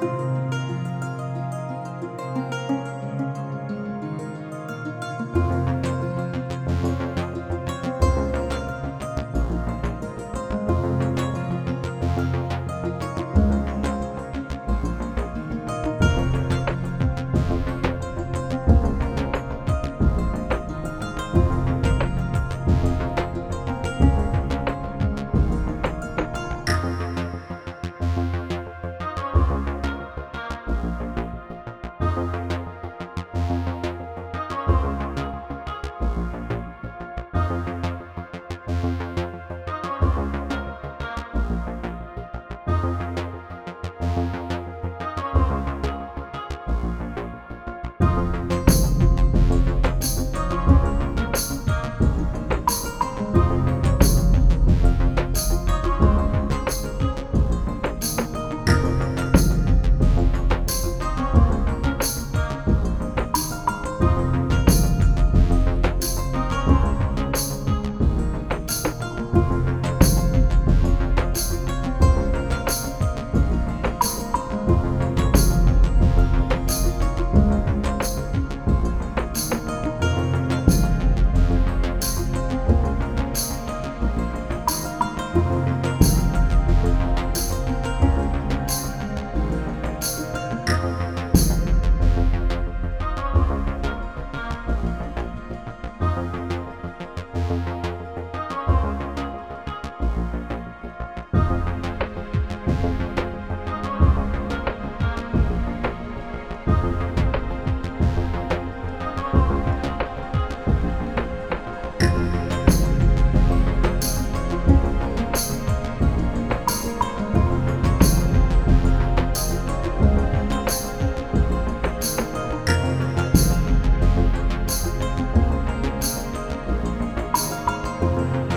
Bye. Bye.